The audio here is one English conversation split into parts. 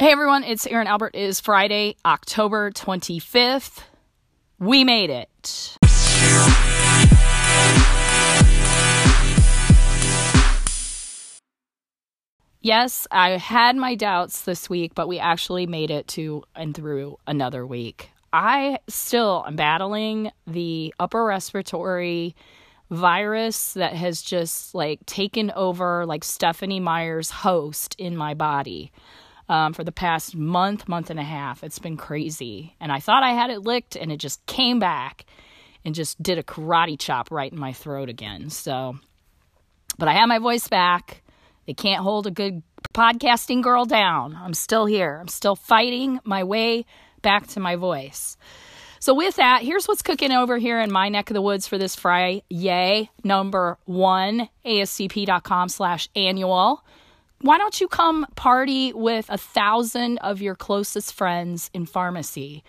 Hey everyone, it's Erin Albert. It is Friday, October 25th. We made it. Yes, I had my doubts this week, but we actually made it to and through another week. I still am battling the upper respiratory virus that has just like taken over like Stephenie Meyer's host in my body um, for the past month, month and a half. It's been crazy. And I thought I had it licked, and it just came back and just did a karate chop right in my throat again. So, but I have my voice back. They can't hold a good podcasting girl down. I'm still here. I'm still fighting my way back to my voice. So, with that, here's what's cooking over here in my neck of the woods for this Friday. Yay, number one, ascp.com slash annual why don't you come party with a thousand of your closest friends in pharmacy?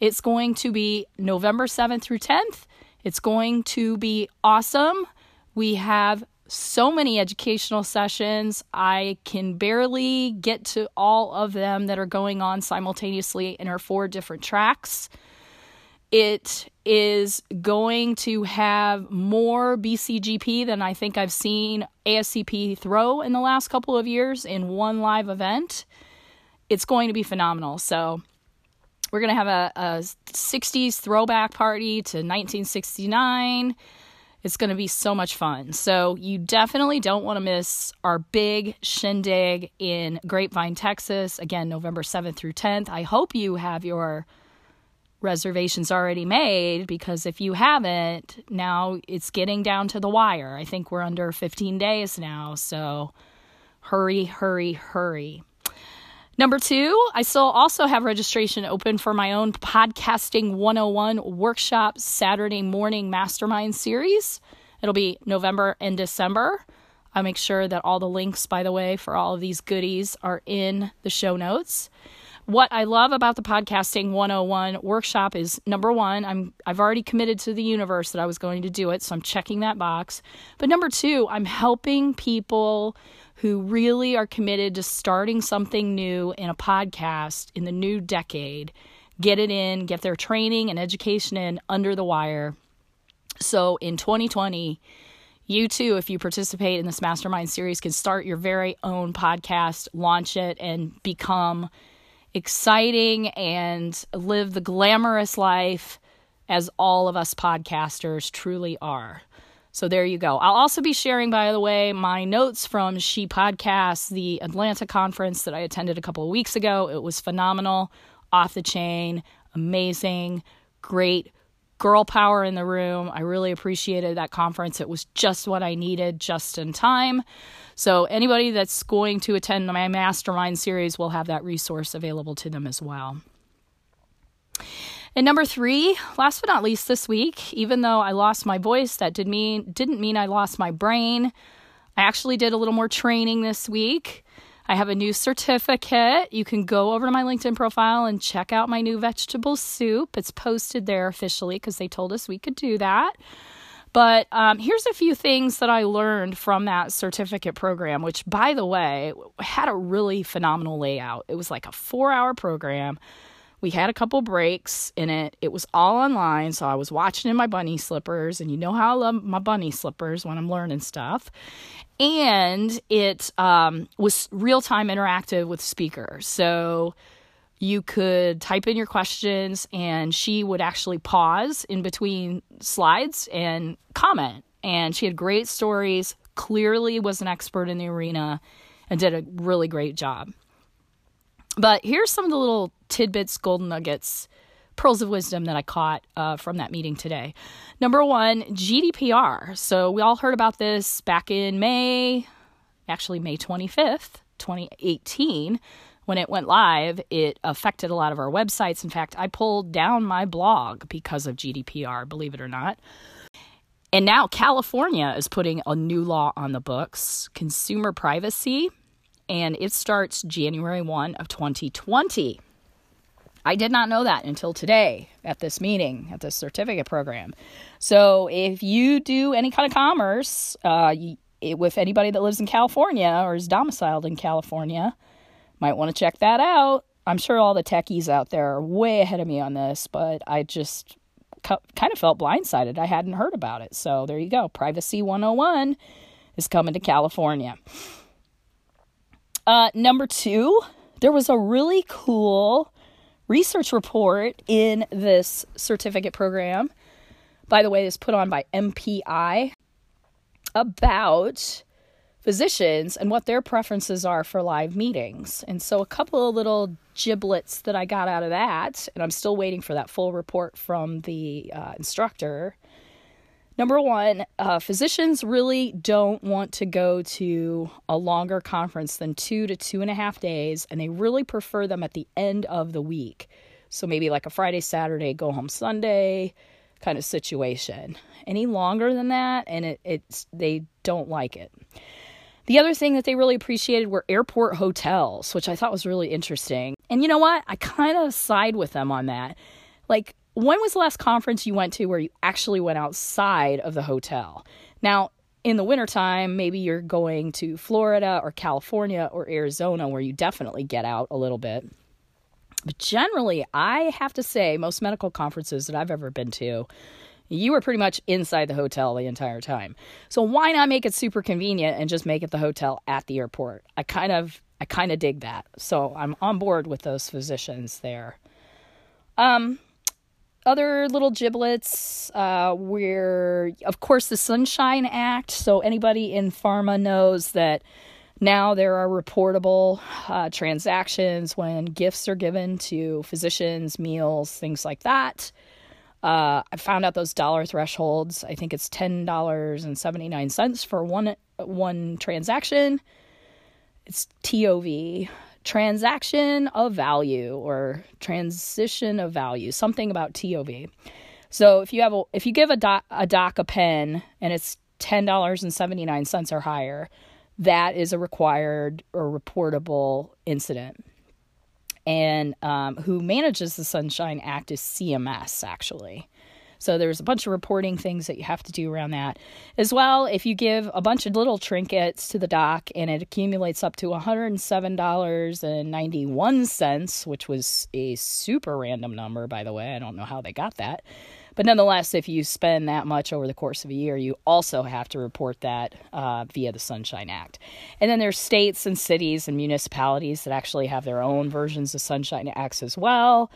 It's going to be November 7th through 10th. It's going to be awesome. We have so many educational sessions. I can barely get to all of them that are going on simultaneously in our four different tracks. It is going to have more BCGP than I think I've seen ASCP throw in the last couple of years in one live event. It's going to be phenomenal. So, we're going to have a, a 60s throwback party to 1969. It's going to be so much fun. So, you definitely don't want to miss our big shindig in Grapevine, Texas. Again, November 7th through 10th. I hope you have your reservations already made because if you haven't, now it's getting down to the wire. I think we're under 15 days now, so hurry, hurry, hurry. Number two, I still also have registration open for my own Podcasting 101 workshop Saturday morning mastermind series. It'll be November and December. I'll make sure that all the links, by the way, for all of these goodies are in the show notes. What I love about the podcasting 101 workshop is number 1, I'm I've already committed to the universe that I was going to do it, so I'm checking that box. But number 2, I'm helping people who really are committed to starting something new in a podcast in the new decade, get it in, get their training and education in under the wire. So in 2020, you too, if you participate in this mastermind series, can start your very own podcast, launch it, and become exciting and live the glamorous life as all of us podcasters truly are. So there you go. I'll also be sharing, by the way, my notes from She Podcasts, the Atlanta conference that I attended a couple of weeks ago. It was phenomenal, off the chain, amazing, great girl power in the room. I really appreciated that conference. It was just what I needed, just in time. So, anybody that's going to attend my mastermind series will have that resource available to them as well. And number three, last but not least this week, even though I lost my voice, that did mean didn't mean I lost my brain. I actually did a little more training this week. I have a new certificate. You can go over to my LinkedIn profile and check out my new vegetable soup. It's posted there officially because they told us we could do that. But um, here's a few things that I learned from that certificate program, which, by the way, had a really phenomenal layout. It was like a four hour program. We had a couple breaks in it. It was all online, so I was watching in my bunny slippers, and you know how I love my bunny slippers when I'm learning stuff. And it um, was real time interactive with speakers. So you could type in your questions and she would actually pause in between slides and comment and she had great stories clearly was an expert in the arena and did a really great job but here's some of the little tidbits golden nuggets pearls of wisdom that i caught uh, from that meeting today number one gdpr so we all heard about this back in may actually may 25th 2018 when it went live, it affected a lot of our websites. In fact, I pulled down my blog because of GDPR, believe it or not. And now California is putting a new law on the books, consumer privacy, and it starts January 1 of 2020. I did not know that until today at this meeting, at this certificate program. So if you do any kind of commerce uh, with anybody that lives in California or is domiciled in California, Might want to check that out. I'm sure all the techies out there are way ahead of me on this, but I just kind of felt blindsided. I hadn't heard about it. So there you go. Privacy 101 is coming to California. Uh, number two, there was a really cool research report in this certificate program. By the way, it's put on by MPI about physicians and what their preferences are for live meetings. And so, a couple of little giblets that I got out of that, and I'm still waiting for that full report from the uh, instructor. Number one, uh, physicians really don't want to go to a longer conference than two to two and a half days, and they really prefer them at the end of the week. So maybe like a Friday, Saturday, go home Sunday kind of situation. Any longer than that, and it, it's they don't like it. The other thing that they really appreciated were airport hotels, which I thought was really interesting. And you know what? I kind of side with them on that. Like when was the last conference you went to where you actually went outside of the hotel? Now, in the wintertime, maybe you're going to Florida or California or Arizona where you definitely get out a little bit. But generally, I have to say, most medical conferences that I've ever been to, you were pretty much inside the hotel the entire time. So why not make it super convenient and just make it the hotel at the airport? I kind of I kind of dig that. So I'm on board with those physicians there. Um other little giblets uh, where, of course, the Sunshine Act. So, anybody in pharma knows that now there are reportable uh, transactions when gifts are given to physicians, meals, things like that. Uh, I found out those dollar thresholds. I think it's ten dollars and seventy nine cents for one one transaction. It's TOV transaction of value or transition of value, something about TOV. So if you have a if you give a doc a doc a pen and it's ten dollars and seventy nine cents or higher, that is a required or reportable incident. And um, who manages the Sunshine Act is CMS actually. So there's a bunch of reporting things that you have to do around that. As well, if you give a bunch of little trinkets to the doc and it accumulates up to $107.91, which was a super random number, by the way. I don't know how they got that. But nonetheless, if you spend that much over the course of a year, you also have to report that uh, via the Sunshine Act. And then there's states and cities and municipalities that actually have their own versions of Sunshine Acts as well.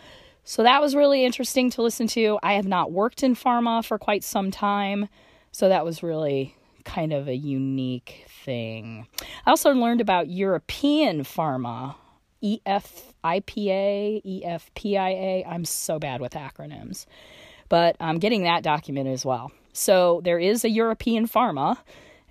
So that was really interesting to listen to. I have not worked in pharma for quite some time, so that was really kind of a unique thing. I also learned about European pharma, EFIPA, EFPIA. I'm so bad with acronyms, but I'm getting that documented as well. So there is a European pharma,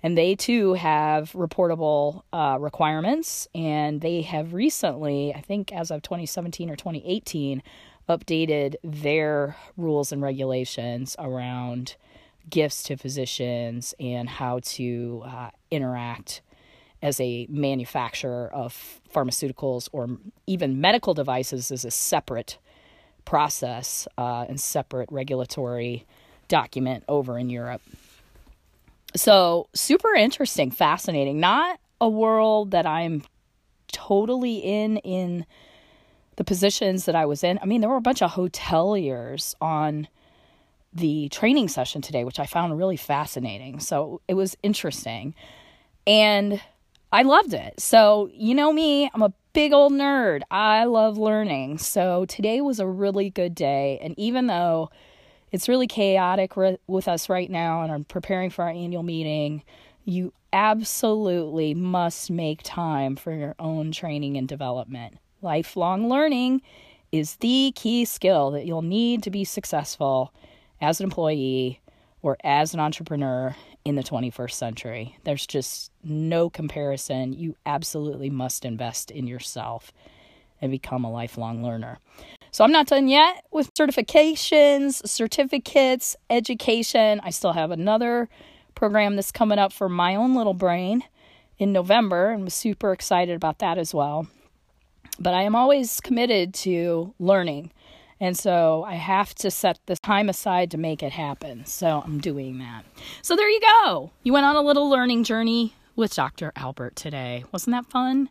and they too have reportable uh, requirements, and they have recently, I think as of 2017 or 2018, updated their rules and regulations around gifts to physicians and how to uh, interact as a manufacturer of pharmaceuticals or even medical devices is a separate process uh, and separate regulatory document over in Europe. So, super interesting, fascinating. Not a world that I'm totally in in the positions that I was in. I mean, there were a bunch of hoteliers on the training session today, which I found really fascinating. So it was interesting. And I loved it. So, you know me, I'm a big old nerd. I love learning. So today was a really good day. And even though it's really chaotic re- with us right now and I'm preparing for our annual meeting, you absolutely must make time for your own training and development. Lifelong learning is the key skill that you'll need to be successful as an employee or as an entrepreneur in the 21st century. There's just no comparison. You absolutely must invest in yourself and become a lifelong learner. So I'm not done yet with certifications, certificates, education. I still have another program that's coming up for my own little brain in November. And I'm super excited about that as well. But I am always committed to learning. And so I have to set this time aside to make it happen. So I'm doing that. So there you go. You went on a little learning journey with Dr. Albert today. Wasn't that fun?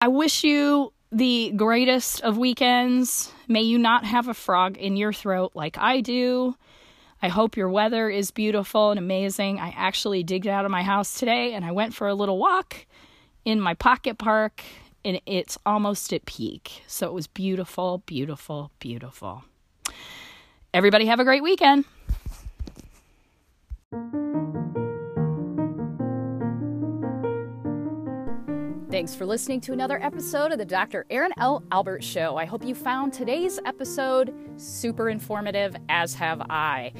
I wish you the greatest of weekends. May you not have a frog in your throat like I do. I hope your weather is beautiful and amazing. I actually digged out of my house today and I went for a little walk in my pocket park and it's almost at peak. So it was beautiful, beautiful, beautiful. Everybody have a great weekend. Thanks for listening to another episode of the Dr. Erin L. Albert Show. I hope you found today's episode super informative, as have I.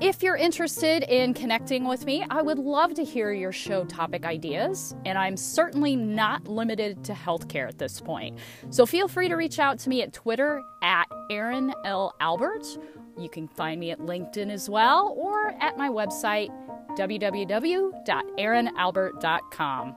If you're interested in connecting with me, I would love to hear your show topic ideas, and I'm certainly not limited to healthcare at this point. So feel free to reach out to me at Twitter at Erin L. Albert. You can find me at LinkedIn as well, or at my website, www.erinalbert.com.